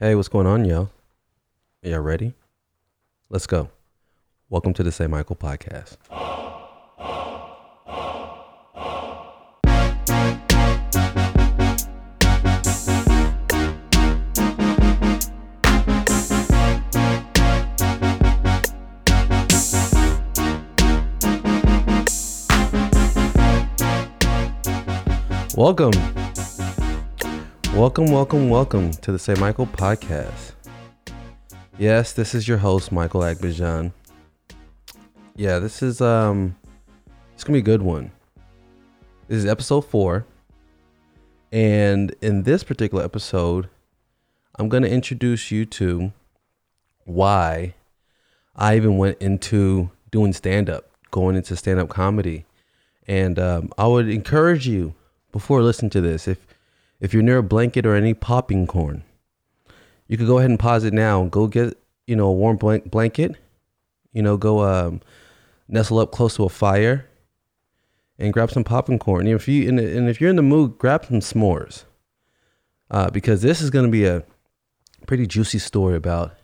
Hey, what's going on, yo? Y'all ready? Let's go. Welcome to the Say Michael podcast. Welcome. Welcome, welcome, welcome to the Say Michael podcast. Yes, this is your host, Michael Aigbedion. Yeah, this is um it's gonna be a good one. This is episode four. And in this particular episode, I'm gonna introduce you to why I even went into doing stand-up, going into stand-up comedy. And um, I would encourage you before listening to this, if if you're near a blanket or any popping corn, you could go ahead and pause it now. And go get you know a warm blank blanket. You know, go um, nestle up close to a fire and grab some popping corn. And if you and, and if you're in the mood, grab some s'mores uh, because this is going to be a pretty juicy story about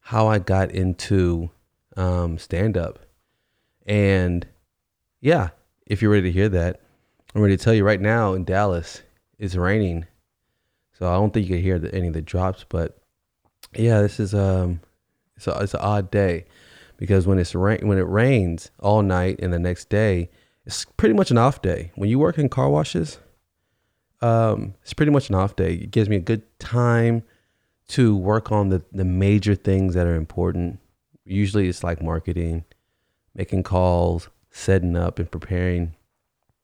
how I got into um, stand up. And yeah, if you're ready to hear that, I'm ready to tell you right now in Dallas, it's raining. So I don't think you can hear the, any of the drops, but yeah, this is um, it's a, it's an odd day because when it's rain when it rains all night and the next day, it's pretty much an off day. When you work in car washes, um, it's pretty much an off day. It gives me a good time to work on the the major things that are important. Usually, it's like marketing, making calls, setting up, and preparing.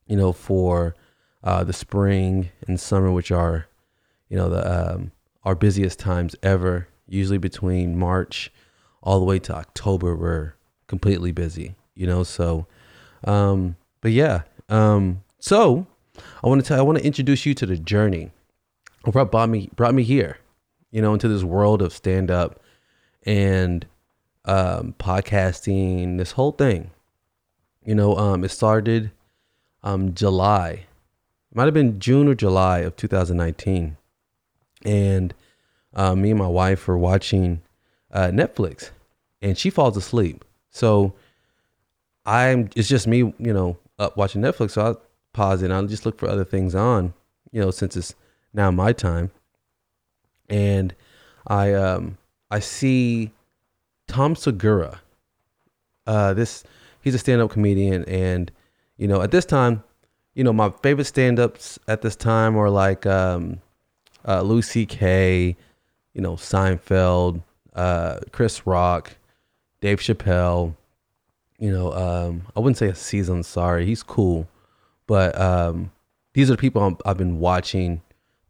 You know, for uh, the spring and summer, which are, you know, the um, our busiest times ever. Usually between March all the way to October, we're completely busy. You know, so, um, but yeah, um, so I want to tell, I want to introduce you to the journey. What brought me brought me here, you know, into this world of stand up and um, podcasting, this whole thing. You know, um, it started um, July might have been June or July of 2019, and uh, me and my wife were watching uh, Netflix, and she falls asleep. So I'm it's just me, you know, up watching Netflix. So I pause it and I'll just look for other things on, you know, since it's now my time. And I um I see Tom Segura. Uh this he's a stand-up comedian and you know, at this time you know, my favorite stand-ups at this time are like um, uh, Louis C.K., you know, Seinfeld, uh, Chris Rock, Dave Chappelle. You know, um, I wouldn't say Aziz Ansari, he's cool, but um, these are the people i have been watching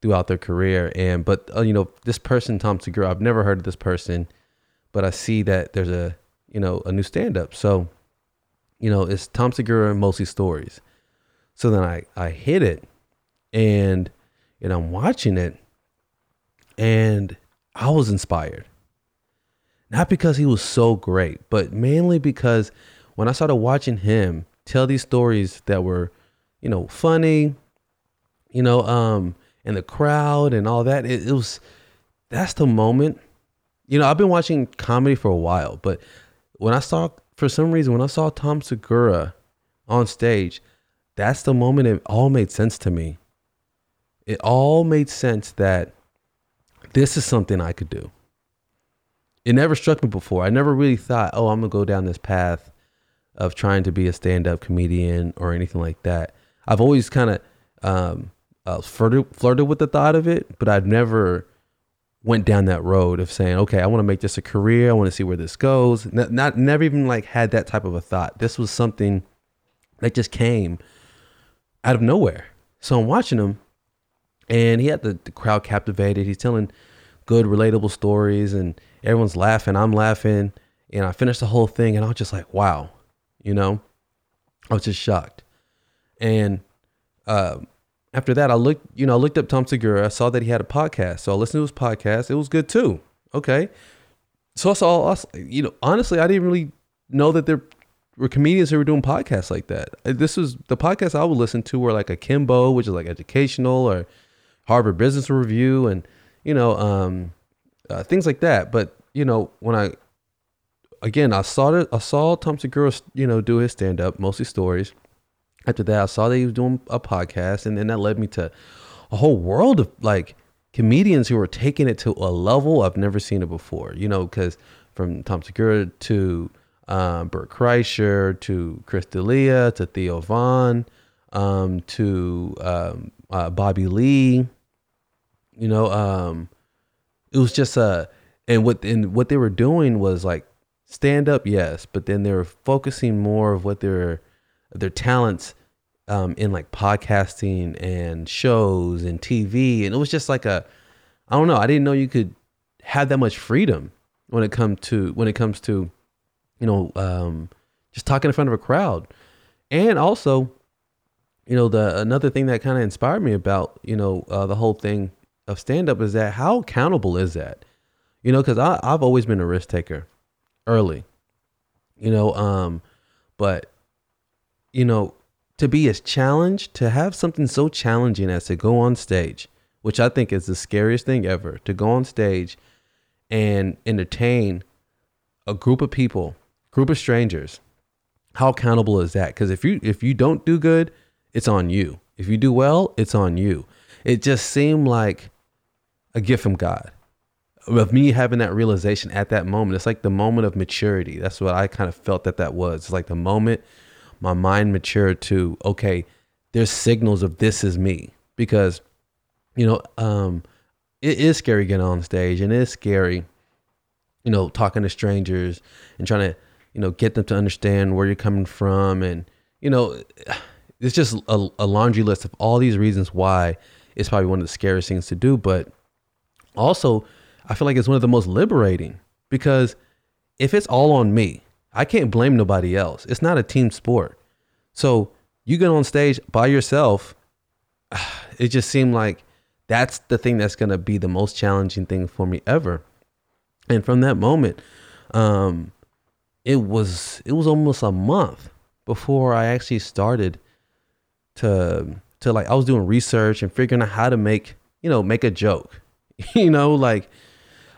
throughout their career. And but uh, you know, this person, Tom Segura, I've never heard of this person, but I see that there's a you know a new stand-up. So, you know, it's Tom Segura and mostly stories. So then I, I hit it and and I'm watching it and I was inspired. Not because he was so great, but mainly because when I started watching him tell these stories that were, you know, funny, you know, um, and the crowd and all that, it, it was that's the moment. You know, I've been watching comedy for a while, but when I saw for some reason when I saw Tom Segura on stage, that's the moment it all made sense to me. It all made sense that this is something I could do. It never struck me before. I never really thought, oh, I'm going to go down this path of trying to be a stand up comedian or anything like that. I've always kind of um, uh, flirted, flirted with the thought of it, but I've never went down that road of saying, okay, I want to make this a career. I want to see where this goes. Not, not never even like had that type of a thought. This was something that just came out of nowhere. So I'm watching him, and he had the, the crowd captivated. He's telling good, relatable stories, and everyone's laughing. I'm laughing, and I finished the whole thing, and I was just like, wow, you know, I was just shocked. And uh, after that, I looked, you know, I looked up Tom Segura. I saw that he had a podcast, so I listened to his podcast. It was good too. Okay, so I saw, you know, honestly, I didn't really know that there were comedians who were doing podcasts like that. Uh, this was the podcasts I would listen to were like Akimbo, which is like educational, or Harvard Business Review, and you know, um, uh, things like that. But you know, when I again, I saw it. I saw Tom Segura, you know, do his stand up, mostly stories. After that, I saw that he was doing a podcast, and then that led me to a whole world of like comedians who were taking it to a level I've never seen it before. You know, because from Tom Segura to um, Bert Kreischer to Chris D'Elia to Theo Von um, to um, uh, Bobby Lee. You know, um, it was just a and what and what they were doing was like stand up, yes, but then they were focusing more of what their their talents um, in like podcasting and shows and TV, and it was just like a I don't know. I didn't know you could have that much freedom when it comes to when it comes to you know um, just talking in front of a crowd, and also you know the another thing that kind of inspired me about you know uh, the whole thing of stand up is that how accountable is that? You know because i've always been a risk taker early you know um but you know to be as challenged to have something so challenging as to go on stage which i think is the scariest thing ever to go on stage and entertain a group of people group of strangers how accountable is that? Because if you if you don't do good it's on you. If you do well it's on you. It just seemed like a gift from god of me having that realization at that moment. It's like the moment of maturity. That's what i kind of felt that that was. It's like the moment my mind matured to okay there's signals of this is me. Because you know um it is scary getting on stage and it is scary you know talking to strangers and trying to you know get them to understand where you're coming from and you know it's just a, a laundry list of all these reasons why it's probably one of the scariest things to do but also I feel like it's one of the most liberating because if it's all on me, I can't blame nobody else. It's not a team sport. So you get on stage by yourself, it just seemed like that's the thing that's going to be the most challenging thing for me ever. And from that moment, um, it was it was almost a month before I actually started to to like I was doing research and figuring out how to make you know make a joke, you know like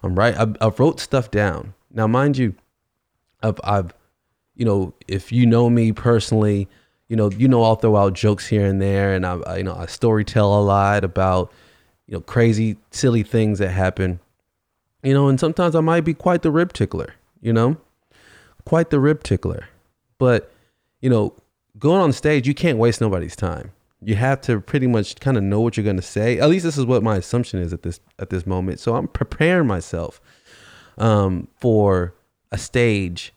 I'm right. I, I wrote stuff down. Now, mind you, I've, I've, you know, if you know me personally, you know, you know, I'll throw out jokes here and there, and I, I you know, I story tell a lot about, you know, crazy, silly things that happen, you know, and sometimes I might be quite the rib tickler, you know, quite the rib tickler, but, you know, going on stage, you can't waste nobody's time you have to pretty much kind of know what you're going to say. At least this is what my assumption is at this at this moment. So I'm preparing myself um, for a stage.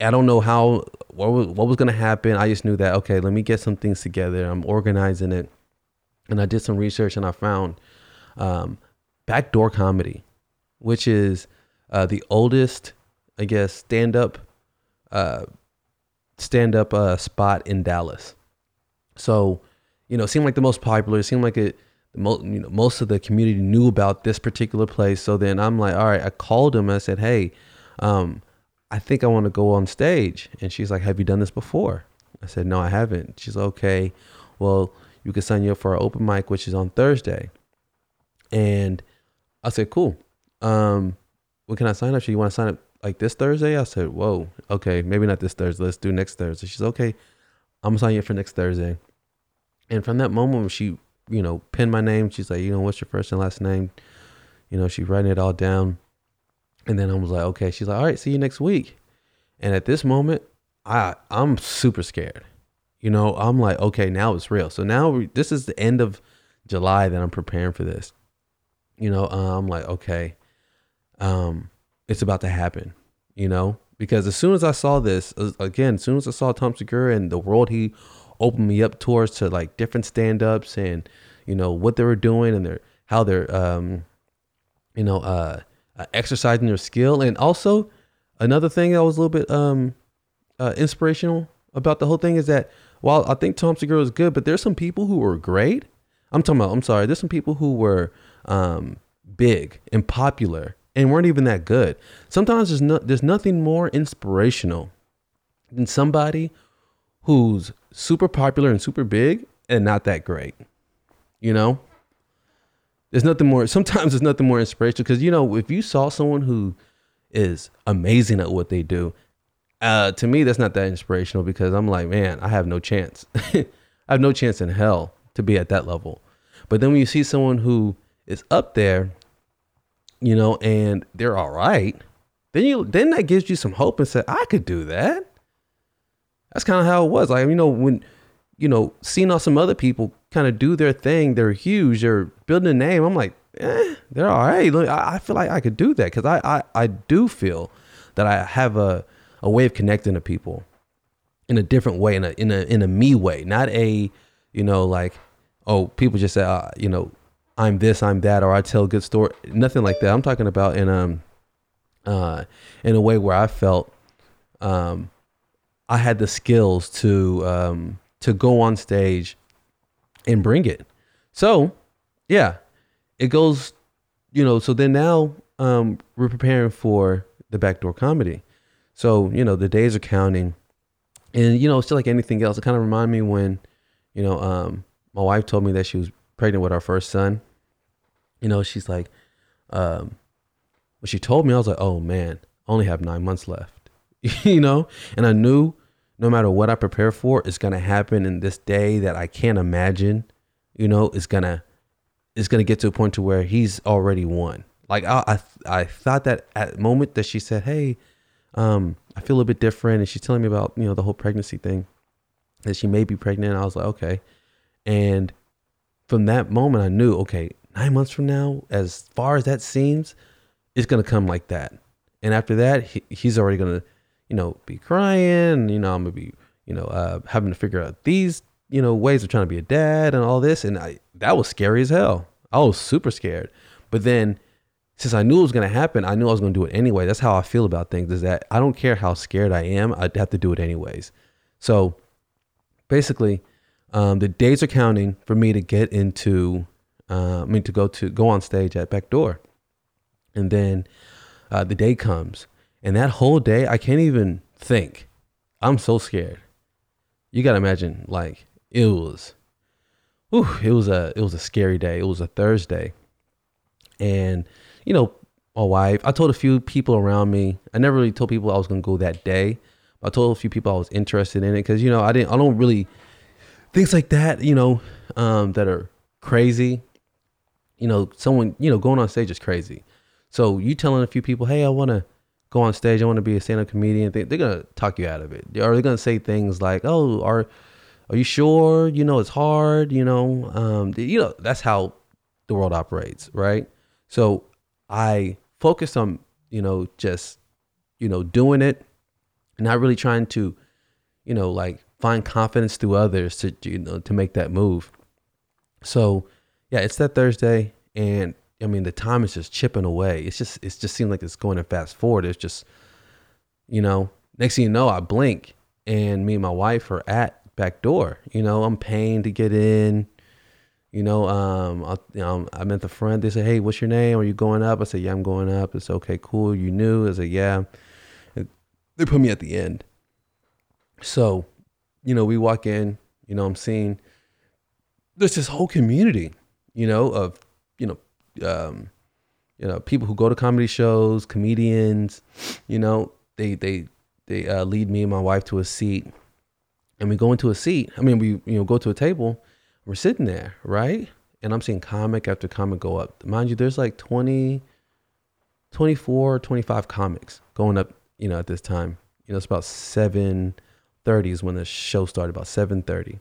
I don't know how what was, what was going to happen. I just knew that okay, let me get some things together. I'm organizing it, and I did some research and I found um, backdoor comedy, which is uh, the oldest, I guess, stand up uh, stand up uh, spot in Dallas so, you know, seemed like the most popular. Seemed like it, most, you know, most of the community knew about this particular place. So then I'm like, all right, I called him. I said, hey, um, I think I want to go on stage. And she's like, have you done this before? I said, no, I haven't. She's like, okay, well, you can sign you up for our open mic, which is on Thursday. And I said, cool. Um, when can I sign up? She, you want to sign up like this Thursday? I said, whoa, okay, maybe not this Thursday. Let's do next Thursday. She's okay. I'm signing you for next Thursday. And from that moment when she, you know, pinned my name, she's like, you know, what's your first and last name? You know, she's writing it all down. And then I was like, okay. She's like, all right, see you next week. And at this moment, I I'm super scared. You know, I'm like, okay, now it's real. So now we, this is the end of July that I'm preparing for this. You know, uh, I'm like, okay, um, it's about to happen. You know, because as soon as I saw this, again, as soon as I saw Tom Segura and the world he opened me up towards to like different stand-ups and you know what they were doing and their how they're um you know uh, uh exercising their skill and also another thing that was a little bit um uh, inspirational about the whole thing is that while I think Tom Segura is good, but there's some people who were great. I'm talking about. I'm sorry. There's some people who were um, big and popular and weren't even that good. Sometimes there's no, there's nothing more inspirational than somebody who's super popular and super big and not that great. You know? There's nothing more. Sometimes there's nothing more inspirational because you know if you saw someone who is amazing at what they do, uh, to me that's not that inspirational because I'm like, man, I have no chance. I have no chance in hell to be at that level. But then when you see someone who is up there, you know, and they're all right, then you then that gives you some hope and say, I could do that. That's kind of how it was. Like, you know, when you know, seeing all some other people kind of do their thing, they're huge, they're building a name. I'm like, eh, they're all right. Look, I, I feel like I could do that because I, I I do feel that I have a a way of connecting to people in a different way, in a in a in a me way, not a you know like oh people just say uh, you know I'm this, I'm that, or I tell a good story. Nothing like that. I'm talking about in um uh in a way where I felt um I had the skills to um to go on stage and bring it. So yeah, it goes, you know. So then now um we're preparing for the backdoor comedy. So you know the days are counting, and you know it's just like anything else. It kind of reminded me when, you know, um my wife told me that she was pregnant with our first son you know, she's like, um, when she told me, I was like, oh man, I only have nine months left, you know? And I knew no matter what I prepare for, it's gonna happen in this day that I can't imagine, you know, it's gonna it's gonna get to a point to where he's already won. Like I I, I thought that at the moment that she said, Hey, um, I feel a bit different and she's telling me about, you know, the whole pregnancy thing, that she may be pregnant. I was like, okay. And from that moment I knew, okay, nine months from now, as far as that seems, it's gonna come like that. And after that, he, he's already gonna, you know, be crying. You know, I'm gonna be, you know, uh, having to figure out these, you know, ways of trying to be a dad and all this. And I that was scary as hell. I was super scared. But then, since I knew it was gonna happen, I knew I was gonna do it anyway. That's how I feel about things. Is that I don't care how scared I am, I'd have to do it anyways. So, basically, um, the days are counting for me to get into uh, I mean, to go to go on stage at Backdoor, and then uh, the day comes, and that whole day I can't even think. I'm so scared. You gotta imagine, like it was, whew, it was a it was a scary day. It was a Thursday, and you know, my wife. I told a few people around me. I never really told people I was gonna go that day. I told a few people I was interested in it because you know I didn't. I don't really things like that. You know, um, that are crazy you know, someone, you know, going on stage is crazy. So you telling a few people, hey, I want to go on stage, I want to be a stand-up comedian, they, they're gonna talk you out of it. Or they're gonna say things like, oh, are are you sure? You know, it's hard. You know, um, you know, that's how the world operates, right? So I focused on, you know, just, you know, doing it, not really trying to, you know, like find confidence through others to, you know, to make that move. So yeah, it's that Thursday, and I mean the time is just chipping away. It's just it's just seemed like it's going to fast forward. It's just, you know, next thing you know, I blink, and me and my wife are at back door. You know, I'm paying to get in. You know, um, I, you know, I'm at the front. They say, "Hey, what's your name? Are you going up?" I say, "Yeah, I'm going up." It's okay, cool. You knew? I say, "Yeah." They put me at the end. So, you know, we walk in. You know, I'm seeing there's this whole community you know, of you know, um, you know, people who go to comedy shows, comedians, you know, they they they uh, lead me and my wife to a seat, and we go into a seat. I mean, we you know go to a table, we're sitting there, right? And I'm seeing comic after comic go up. Mind you, there's like 20, 24, 25 comics going up, you know, at this time. You know, it's about 7.30 is when the show started, about 7.30.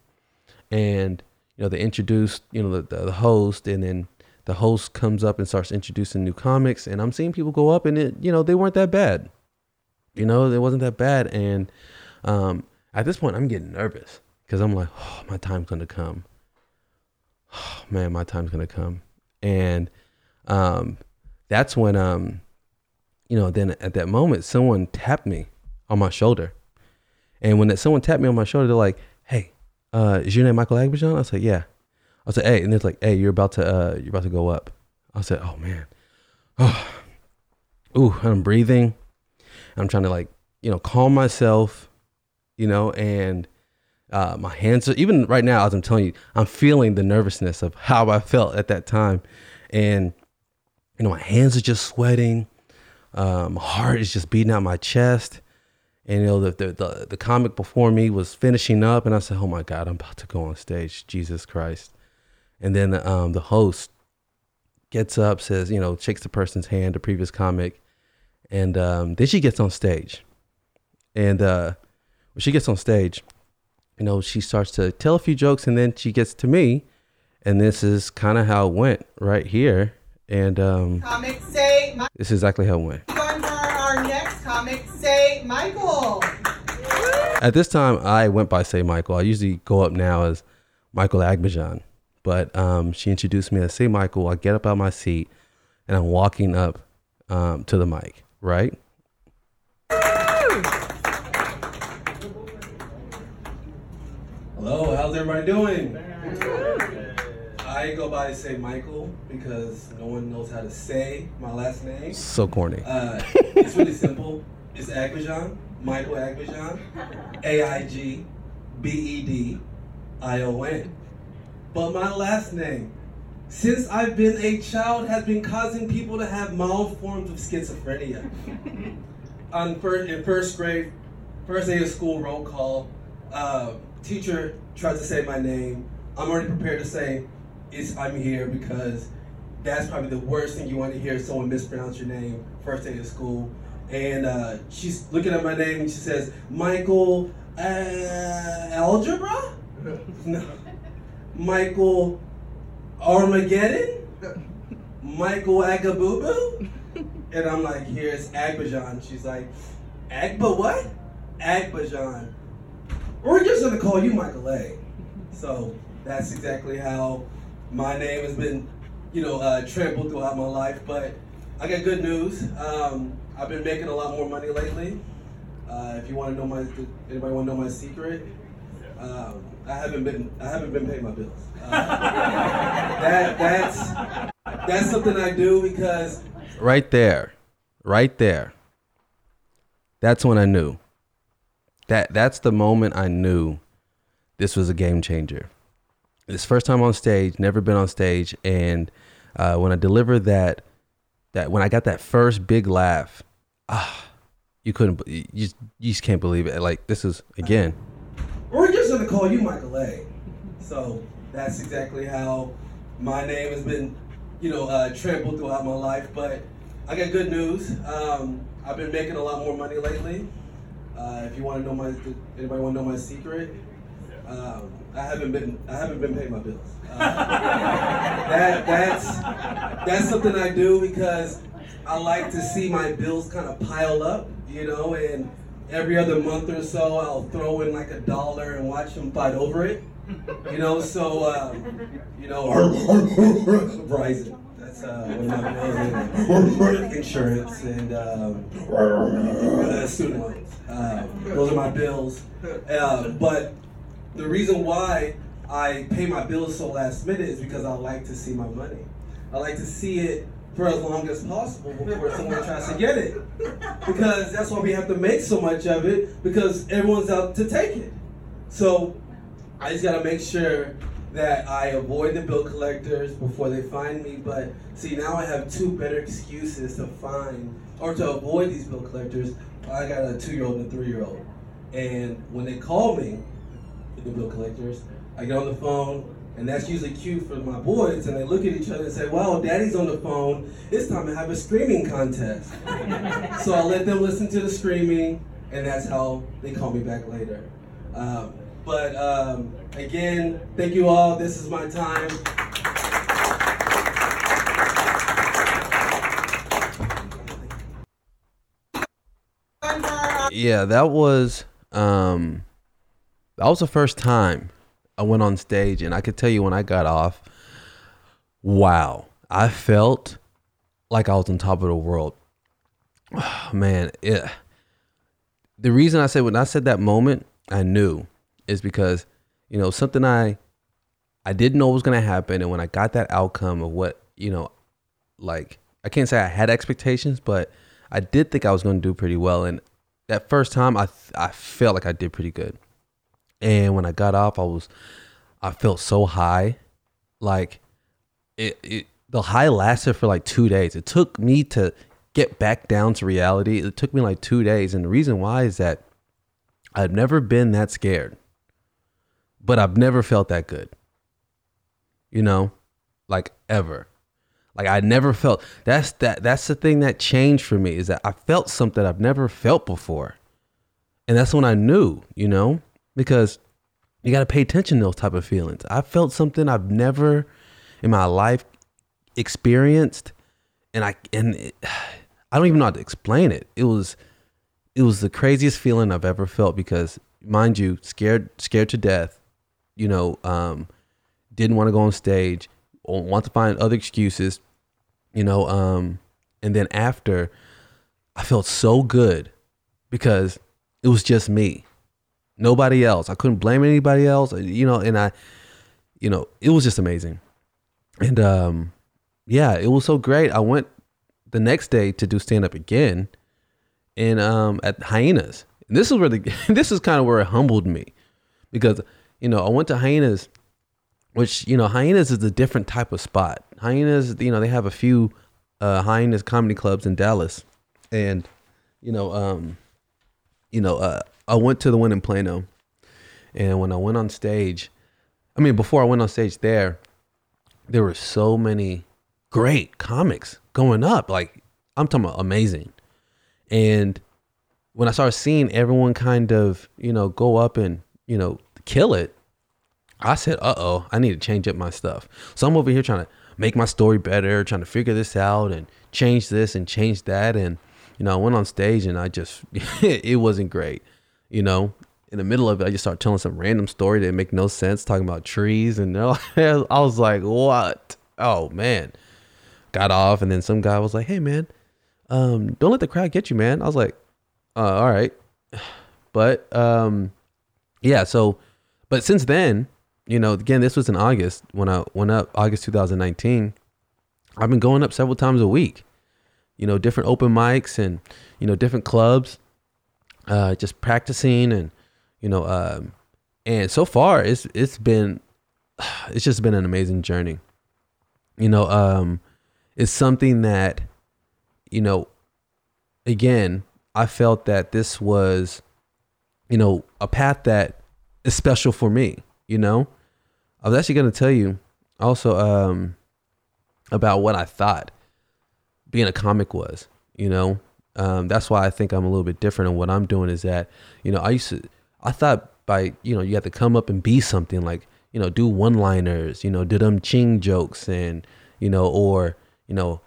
And you know, they introduce, you know, the, the host and then the host comes up and starts introducing new comics and I'm seeing people go up and it, you know, they weren't that bad. You know, it wasn't that bad. And um, at this point I'm getting nervous because I'm like, oh, my time's gonna come. Oh, man, my time's gonna come. And um, that's when um, you know, then at that moment someone tapped me on my shoulder. And when that someone tapped me on my shoulder, they're like, uh, is your name Michael Aigbedion? I said, yeah. I said, hey, and it's like, hey, you're about to, uh, you're about to go up. I said, oh man, oh, ooh, I'm breathing. I'm trying to like, you know, calm myself, you know, and uh, my hands are even right now, as I'm telling you, I'm feeling the nervousness of how I felt at that time, and you know my hands are just sweating. Um, my heart is just beating out my chest. And you know the, the the the comic before me was finishing up, and I said, "Oh my God, I'm about to go on stage, Jesus Christ!" And then um, the host gets up, says, you know, shakes the person's hand, the previous comic, and um, then she gets on stage. And uh, when she gets on stage, you know, she starts to tell a few jokes, and then she gets to me, and this is kind of how it went right here. And um, Comic say, Mi- this is exactly how it went. Say, Michael. At this time, I went by Say Michael. I usually go up now as Michael Aigbedion, but um, she introduced me as Say Michael. I get up out of my seat, and I'm walking up um, to the mic. Right. Hello, how's everybody doing? I go by Say Michael because no one knows how to say my last name. So corny. Uh, it's really simple. It's Aigbedion, Michael Aigbedion, A I G B E D I O N. But my last name, since I've been a child, has been causing people to have mild forms of schizophrenia. On first, in first grade, first day of school roll call, uh, teacher tries to say my name. I'm already prepared to say, "Is I'm here" because that's probably the worst thing you want to hear someone mispronounce your name first day of school. And uh, she's looking at my name and she says, Michael uh, Algebra? no. Michael Armageddon? Michael Agabubu? And I'm like, here's Aigbedion. She's like, Agba what? Aigbedion. We're just gonna call you Michael A. So that's exactly how my name has been, you know, uh, trampled throughout my life. But I got good news. Um, I've been making a lot more money lately. Uh, if you want to know my, anybody want to know my secret? Um, I haven't been, I haven't been paying my bills. Uh, that, that's, that's something I do because. Right there, right there. That's when I knew. That that's the moment I knew this was a game changer. This first time on stage, never been on stage, and uh, when I delivered that, that when I got that first big laugh, ah, you couldn't, you just, you just can't believe it. Like this is again. We're just gonna call you Michael A. So that's exactly how my name has been, you know, uh, trampled throughout my life. But I got good news. Um, I've been making a lot more money lately. Uh, if you want to know my, anybody want to know my secret? Um, I haven't been, I haven't been paying my bills. Uh, that, that's, that's something I do because I like to see my bills kind of pile up, you know, and every other month or so I'll throw in like a dollar and watch them fight over it, you know. So, um, you know, Verizon. That's uh, my. Insurance and um, uh, student loans. Uh, those are my bills. Uh, but the reason why I pay my bills so last minute is because I like to see my money. I like to see it for as long as possible before someone tries to get it. Because that's why we have to make so much of it, because everyone's out to take it. So I just gotta make sure that I avoid the bill collectors before they find me. But see, now I have two better excuses to find or to avoid these bill collectors. I got a two year old and a three year old. And when they call me, the bill collectors, I get on the phone, and that's usually cue for my boys, and they look at each other and say, Wow, daddy's on the phone. It's time to have a screaming contest. so I let them listen to the screaming, and that's how they call me back later. Um, but um, again, thank you all. This is my time. Yeah, that was um, that was the first time I went on stage, and I could tell you when I got off, wow, I felt like I was on top of the world. Oh, man, it, the reason I said when I said that moment, I knew is because you know something I I didn't know was gonna happen, and when I got that outcome of what you know, like I can't say I had expectations, but I did think I was gonna do pretty well, and that first time I I felt like I did pretty good, and when I got off, I was I felt so high, like it it the high lasted for like two days. It took me to get back down to reality. It took me like two days. And the reason why is that I've never been that scared, but I've never felt that good. You know, like ever. Like I never felt that's that that's the thing that changed for me is that I felt something I've never felt before. And that's when I knew, you know, because you got to pay attention to those type of feelings. I felt something I've never in my life experienced and I and it, I don't even know how to explain it. It was it was the craziest feeling I've ever felt because mind you, scared scared to death, you know, um didn't want to go on stage, want to find other excuses, you know, um and then after I felt so good because it was just me. Nobody else. I couldn't blame anybody else, you know, and I you know, it was just amazing. And um yeah, it was so great. I went the next day to do stand up again and um at hyenas. And this is where the this is kind of where it humbled me. Because, you know, I went to hyenas, which, you know, hyenas is a different type of spot. Hyenas, you know, they have a few uh hyenas comedy clubs in Dallas. And, you know, um, you know, uh I went to the one in Plano. And when I went on stage, I mean before I went on stage there, there were so many great comics going up. Like I'm talking about amazing. And when I started seeing everyone kind of, you know, go up and, you know, kill it, I said, uh oh, I need to change up my stuff. So I'm over here trying to make my story better, trying to figure this out and change this and change that. And, you know, I went on stage and I just, it wasn't great. You know, in the middle of it, I just started telling some random story that make no sense, talking about trees. And I was like, what? Oh, man got off, and then some guy was like, "Hey, man, um, don't let the crowd get you, man." I was like, uh, "All right," but um, yeah. So, but since then, you know, again, this was in August when I went up, August 2019. I've been going up several times a week. You know, different open mics and you know different clubs, uh, just practicing and you know, um, and so far it's it's been it's just been an amazing journey. You know, um, is something that, you know, again, I felt that this was, you know, a path that is special for me, you know? I was actually going to tell you also um, about what I thought being a comic was, you know? Um, that's why I think I'm a little bit different. And what I'm doing is that, you know, I used to, I thought by, you know, you have to come up and be something like, you know, do one liners, you know, do them ching jokes and, you know, or, you know,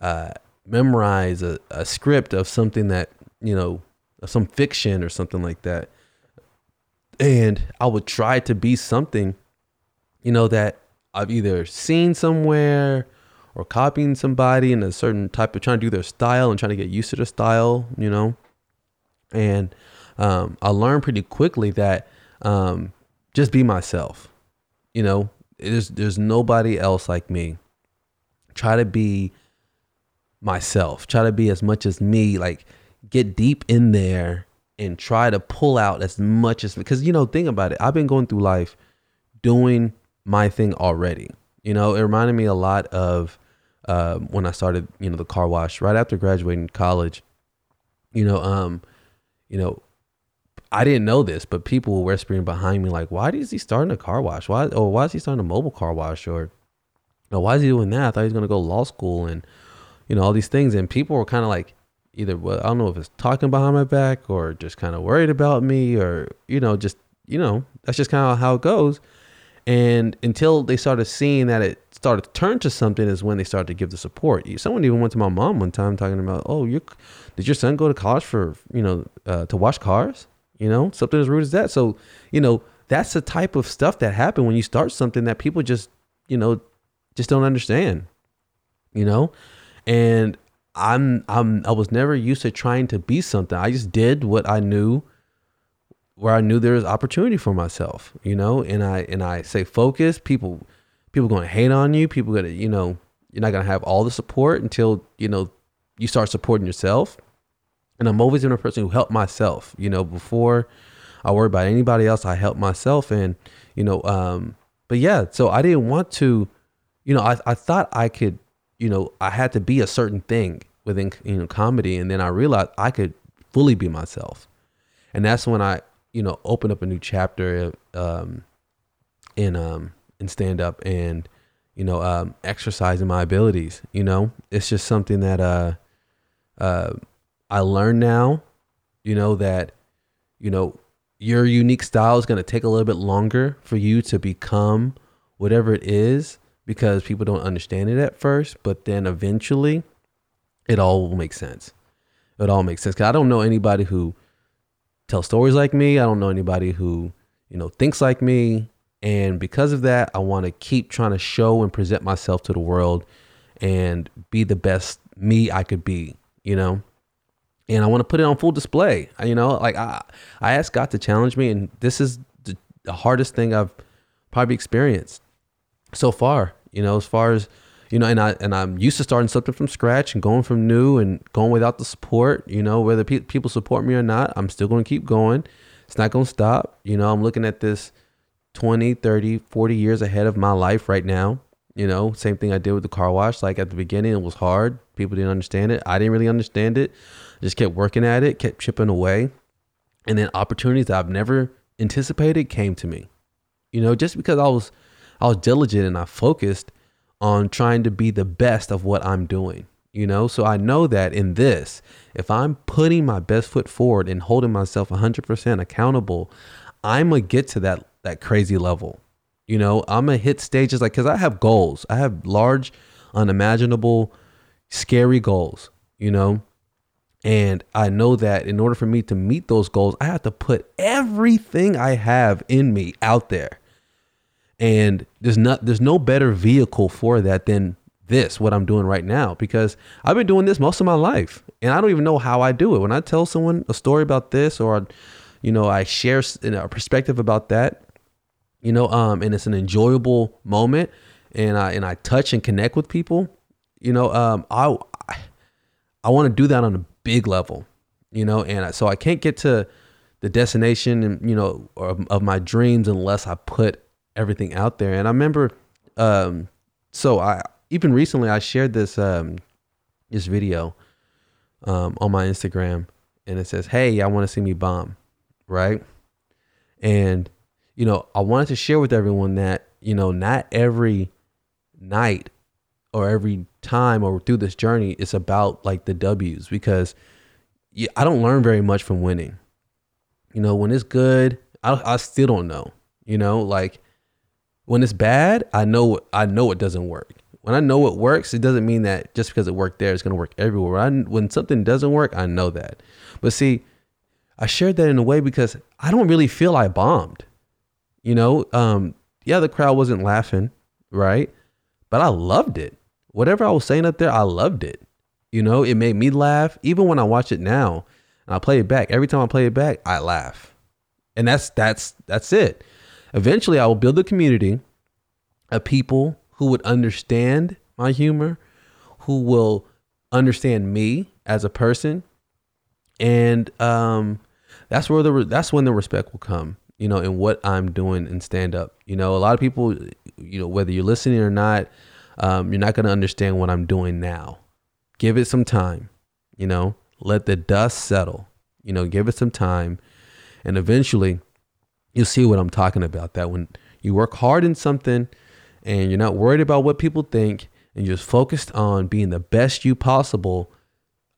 uh, memorize a, a script of something that, you know, some fiction or something like that. And I would try to be something, you know, that I've either seen somewhere or copying somebody in a certain type of trying to do their style and trying to get used to the style, you know. And um, I learned pretty quickly that um, just be myself, you know. There's there's nobody else like me. Try to be myself. Try to be as much as me. Like get deep in there and try to pull out as much as because you know think about it. I've been going through life doing my thing already. You know it reminded me a lot of uh, when i started you know the car wash right after graduating college you know um you know i didn't know this but people were whispering behind me like why is he starting a car wash why or why is he starting a mobile car wash or why is he doing that? I thought he was to go law school and, you know, all these things. And people were kind of like, either, well, I don't know if it's talking behind my back or just kind of worried about me or, you know, just, you know, that's just kind of how it goes. And until they started seeing that it started to turn to something is when they started to give the support. Someone even went to my mom one time talking about, oh, you did your son go to college for, you know, uh, to wash cars? You know, something as rude as that. So, you know, that's the type of stuff that happened when you start something that people just, you know, just don't understand, you know? And I'm I'm I was never used to trying to be something. I just did what I knew where I knew there was opportunity for myself, you know? And I and I say focus, people people going to hate on you, people going to, you know, you're not going to have all the support until, you know, you start supporting yourself. And I'm always been a person who helped myself, you know, before I worry about anybody else, I help myself and, you know, um but yeah, so I didn't want to you know, I, I thought I could, you know, I had to be a certain thing within, you know, comedy. And then I realized I could fully be myself. And that's when I, you know, opened up a new chapter, um, in, um, in stand up and, you know, um, exercising my abilities, you know, it's just something that, uh, uh, I learn now, you know, that, you know, your unique style is going to take a little bit longer for you to become whatever it is because people don't understand it at first, but then eventually it all will make sense. It all makes sense. Cause I don't know anybody who tells stories like me. I don't know anybody who, you know, thinks like me. And because of that, I want to keep trying to show and present myself to the world and be the best me I could be, you know? And I want to put it on full display. You know, like I, I asked God to challenge me, and this is the, the hardest thing I've probably experienced so far. You know, as far as you know, and I and I'm used to starting something from scratch and going from new and going without the support. You know, whether pe- people support me or not, I'm still going to keep going. It's not going to stop. You know, I'm looking at this 20, 30, 40 years ahead of my life right now. You know, same thing I did with the car wash. Like at the beginning, it was hard. People didn't understand it. I didn't really understand it. I just kept working at it, kept chipping away. And then opportunities that I've never anticipated came to me. You know, just because I was I was diligent and I focused on trying to be the best of what I'm doing. You know, so I know that in this, if I'm putting my best foot forward and holding myself 100% accountable, I'm gonna get to that that crazy level. You know, I'm gonna hit stages like because I have goals. I have large, unimaginable, scary goals. You know, and I know that in order for me to meet those goals, I have to put everything I have in me out there. And there's not there's no better vehicle for that than this, what I'm doing right now, because I've been doing this most of my life. And I don't even know how I do it. When I tell someone a story about this or you know, I share a perspective about that, you know, um, and it's an enjoyable moment and I and I touch and connect with people, you know, um, I I want to do that on a big level, you know, and so I can't get to the destination and you know of, of my dreams unless I put everything out there. And I remember, um, so I even recently I shared this um, this video um, on my Instagram, and it says, "Hey, I want to see me bomb," right? And you know, I wanted to share with everyone that you know, not every night or every time or through this journey it's about like the W's because I don't learn very much from winning. You know, when it's good, I, I still don't know. You know, like when it's bad, I know I know it doesn't work. When I know it works, it doesn't mean that just because it worked there, it's going to work everywhere. I, when something doesn't work, I know that. But see, I shared that in a way because I don't really feel I bombed. You know, um, yeah, the crowd wasn't laughing, right? But I loved it. Whatever I was saying up there, I loved it. You know, it made me laugh. Even when I watch it now and I play it back, every time I play it back, I laugh. And that's that's that's it. Eventually I will build a community of people who would understand my humor, who will understand me as a person. And um that's where the that's when the respect will come you know, in what I'm doing in stand up. You know, a lot of people, you know, whether you're listening or not, um, you're not going to understand what I'm doing now. Give it some time, you know, let the dust settle, you know, give it some time. And eventually you'll see what I'm talking about. That when you work hard in something and you're not worried about what people think and you're just focused on being the best you possible,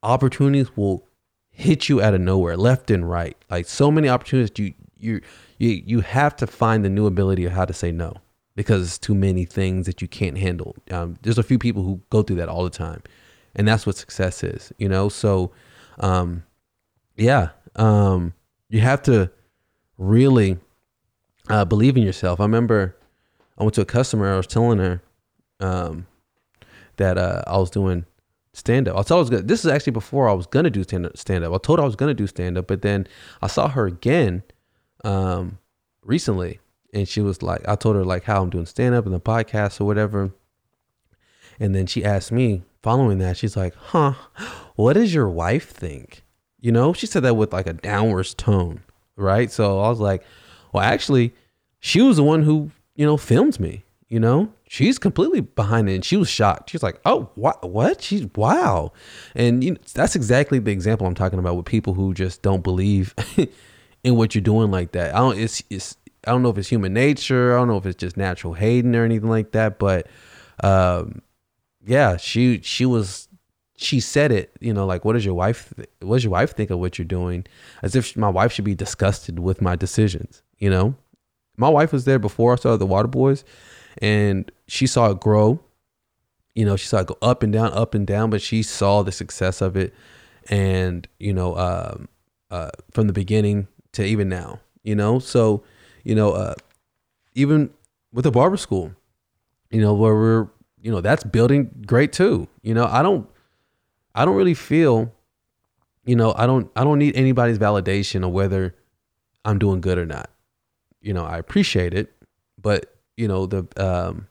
opportunities will hit you out of nowhere, left and right. Like so many opportunities you you you you have to find the new ability of how to say no because it's too many things that you can't handle. Um, there's a few people who go through that all the time, and that's what success is. You know, so um, yeah, um, you have to really uh, believe in yourself. I remember I went to a customer. I was telling her um, that uh, I was doing stand up. I told I was gonna, this is actually before I was gonna do stand up. Stand up. I told her I was gonna do stand up, but then I saw her again um, recently, and she was like, I told her like how I'm doing stand up and the podcast or whatever, and then she asked me following that, she's like, "Huh, what does your wife think?" You know, she said that with like a downwards tone, right? So I was like, "Well, actually, she was the one who you know filmed me." You know, she's completely behind it and she was shocked she's like oh what what she's wow and you know, that's exactly the example i'm talking about with people who just don't believe in what you're doing like that. I don't it's it's i don't know if it's human nature i don't know if it's just natural hating or anything like that but um yeah she she was she said it you know like what does your wife th- what does your wife think of what you're doing? As if my wife should be disgusted with my decisions you know? My wife was there before i started the water boys and she saw it grow. You know, she saw it go up and down, up and down, but she saw the success of it, and you know, um, uh, from the beginning to even now. You know, so you know, uh, even with the barber school, you know, where we're, you know, that's building great too. You know, I don't, I don't really feel, you know, I don't, I don't need anybody's validation of whether I'm doing good or not. You know, I appreciate it, but you know the um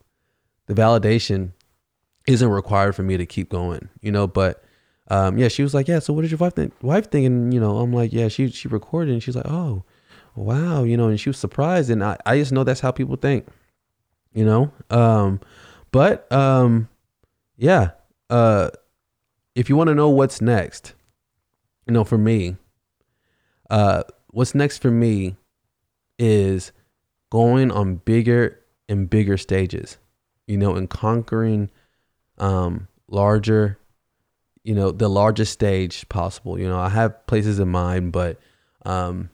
the validation isn't required for me to keep going you know but um yeah she was like yeah so what did your wife think wife and you know i'm like yeah she she recorded and she's like oh wow you know and she was surprised. And i i just know that's how people think you know? Um but um yeah uh if you want to know what's next you know for me uh what's next for me is going on bigger and bigger stages, you know, and conquering um, larger, you know, the largest stage possible. You know, I have places in mind, but, um,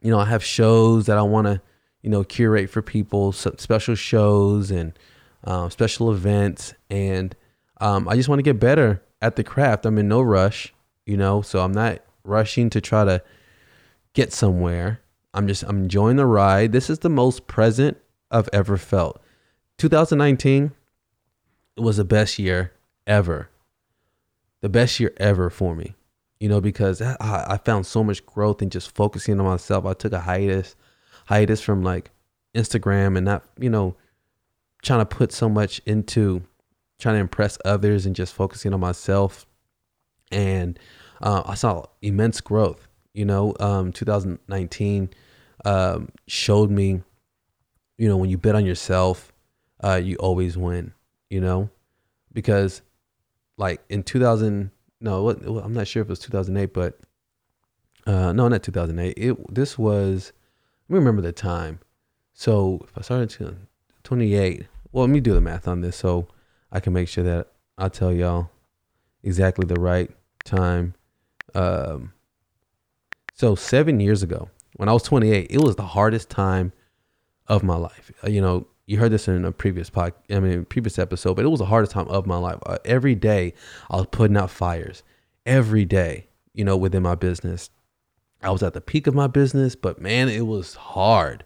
you know, I have shows that I want to, you know, curate for people, special shows and um, special events. And um, I just want to get better at the craft. I'm in no rush, you know, so I'm not rushing to try to get somewhere. I'm just I'm enjoying the ride. This is the most present I've ever felt. 2019 was the best year ever. The best year ever for me, you know, because I, I found so much growth in just focusing on myself. I took a hiatus, hiatus from like Instagram and not, you know, trying to put so much into trying to impress others and just focusing on myself. And uh, I saw immense growth. You know, um, 2019 um, showed me you know, when you bet on yourself, uh, you always win, you know, because like in 2000, no, I'm not sure if it was 2008, but uh, no, not 2008. It this was, let me remember the time. So if I started to 28, well, let me do the math on this so I can make sure that I tell y'all exactly the right time. Um, so seven years ago, when I was 28, it was the hardest time of my life. Uh, you know, you heard this in a previous pod, I mean, previous episode, but it was the hardest time of my life. Uh, every day, I was putting out fires. Every day, you know, within my business, I was at the peak of my business, but man, it was hard,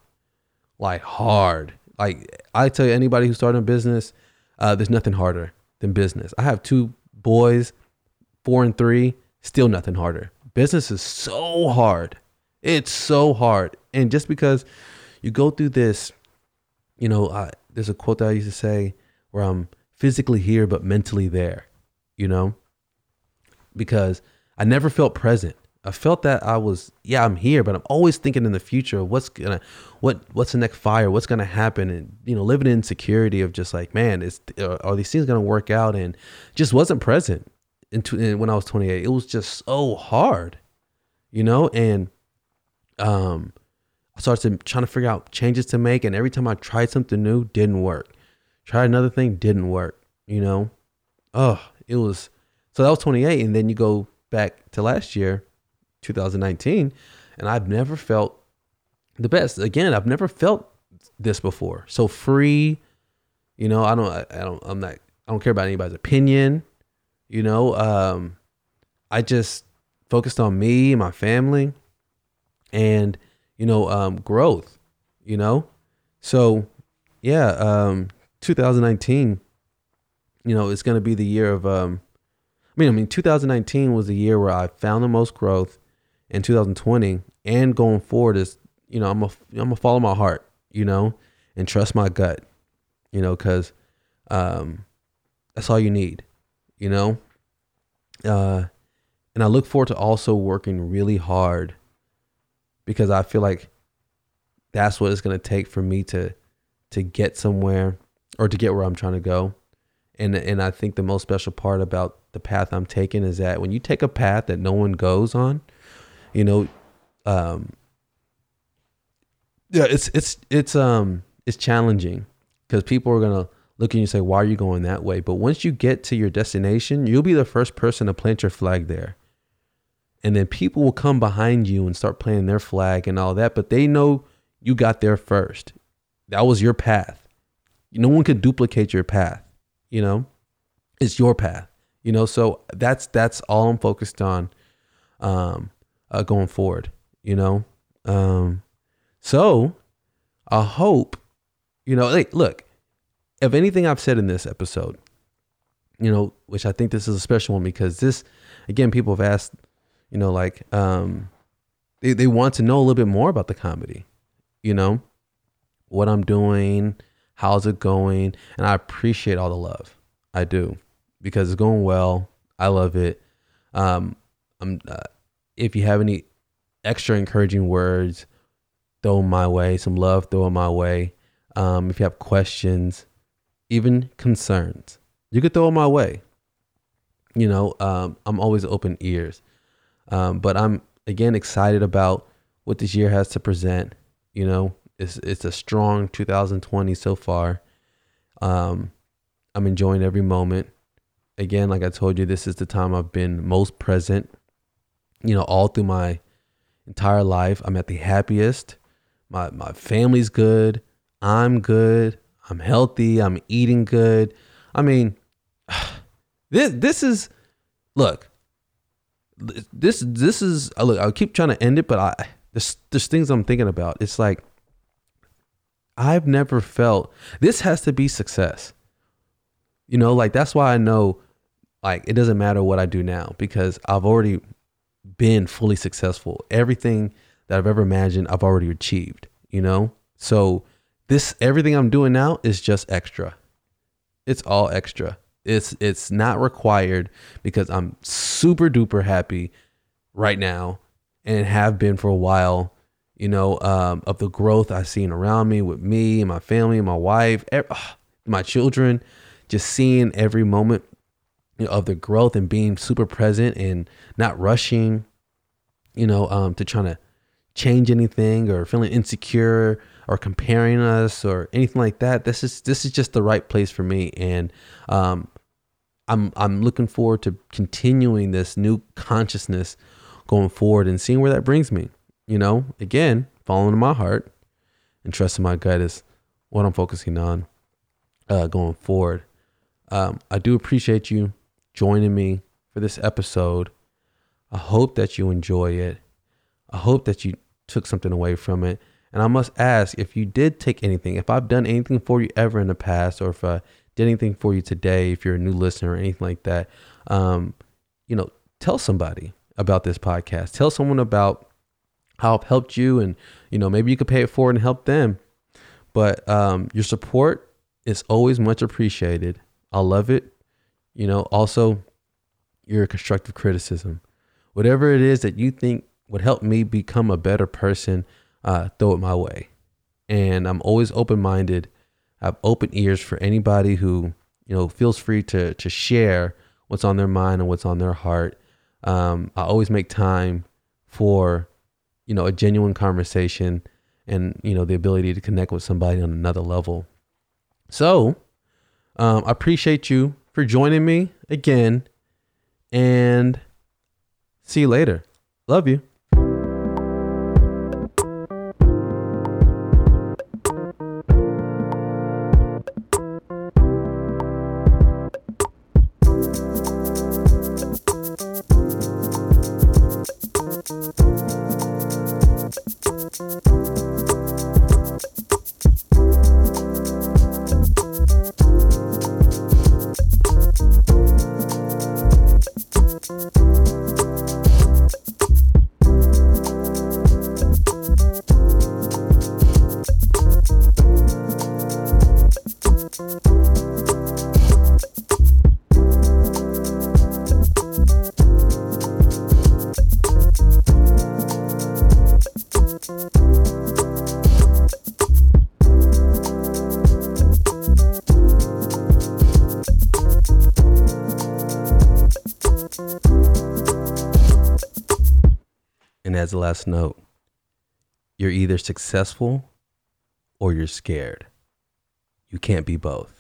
like hard. Like I tell you, anybody who's starting a business, uh, there's nothing harder than business. I have two boys, four and three, still nothing harder. Business is so hard. It's so hard, and just because you go through this, you know, uh, there's a quote that I used to say where I'm physically here but mentally there, you know, because I never felt present. I felt that I was, yeah, I'm here, but I'm always thinking in the future, what's gonna, what, what's the next fire, what's gonna happen, and you know, living in insecurity of just like, man, is are these things gonna work out, and just wasn't present. In, when I was 28, it was just so hard, you know, and um, I started trying to figure out changes to make, and every time I tried something new, didn't work. Tried another thing, didn't work. You know, oh, it was so that was 28, and then you go back to last year, 2019, and I've never felt the best. Again, I've never felt this before. So free, you know. I don't. I, I don't. I'm not. I don't care about anybody's opinion. You know. Um, I just focused on me, and my family, and you know, um, growth, you know? So, yeah, um, 2019, you know, it's going to be the year of, um, I mean, I mean, 2019 was the year where I found the most growth in 2020 and going forward is, you know, I'm going I'm gonna follow my heart, you know, and trust my gut, you know, cause, um, that's all you need, you know? Uh, and I look forward to also working really hard because I feel like that's what it's going to take for me to to get somewhere or to get where I'm trying to go. And and I think the most special part about the path I'm taking is that when you take a path that no one goes on, you know, um, yeah, it's it's it's um it's challenging because people are gonna look at you and say, "Why are you going that way?" But once you get to your destination, you'll be the first person to plant your flag there, and then people will come behind you and start playing their flag and all that. But they know you got there first. That was your path. No one could duplicate your path. You know, it's your path. You know, so that's that's all I'm focused on, um, uh, going forward. You know, um, so I hope, you know, like, look, if anything I've said in this episode, you know, which I think this is a special one because this, again, people have asked, you know, like, um, they, they want to know a little bit more about the comedy, you know, what I'm doing, how's it going. And I appreciate all the love. I do because it's going well. I love it. Um, I'm, uh, if you have any extra encouraging words, throw them my way. Some love, throw them my way. Um, if you have questions, even concerns, you could throw them my way. You know, um, I'm always open ears. Um, but I'm again excited about what this year has to present. You know, it's it's a strong 2020 so far. Um, I'm enjoying every moment. Again, like I told you, this is the time I've been most present. You know, all through my entire life, I'm at the happiest. My my family's good. I'm good. I'm healthy. I'm eating good. I mean, this this is look. This this is look. I keep trying to end it, but I there's there's things I'm thinking about. It's like I've never felt this has to be success. You know, like that's why I know like it doesn't matter what I do now because I've already been fully successful. Everything that I've ever imagined, I've already achieved, you know? So this everything I'm doing now is just extra. It's all extra. It's it's not required because I'm super duper happy right now and have been for a while, you know, um, of the growth I've seen around me with me and my family and my wife, my children, just seeing every moment you know, of the growth and being super present and not rushing, you know, um, to trying to change anything or feeling insecure or comparing us or anything like that. This is this is just the right place for me, and um, I'm I'm looking forward to continuing this new consciousness going forward and seeing where that brings me. You know, again, following my heart and trusting my gut is what I'm focusing on uh, going forward. Um, I do appreciate you joining me for this episode. I hope that you enjoy it. I hope that you took something away from it. And I must ask if you did take anything, if I've done anything for you ever in the past, or if I did anything for you today, if you're a new listener or anything like that, um, you know, tell somebody about this podcast. Tell someone about how I've helped you, and you know, maybe you could pay it forward and help them. But um, your support is always much appreciated. I love it. You know, also your constructive criticism, whatever it is that you think would help me become a better person, uh, throw it my way. And I'm always open minded. I have open ears for anybody who, you know, feels free to to share what's on their mind and what's on their heart. Um, I always make time for, you know, a genuine conversation and, you know, the ability to connect with somebody on another level. So um, I appreciate you for joining me again and see you later. Love you. Note, you're either successful or you're scared. You can't be both.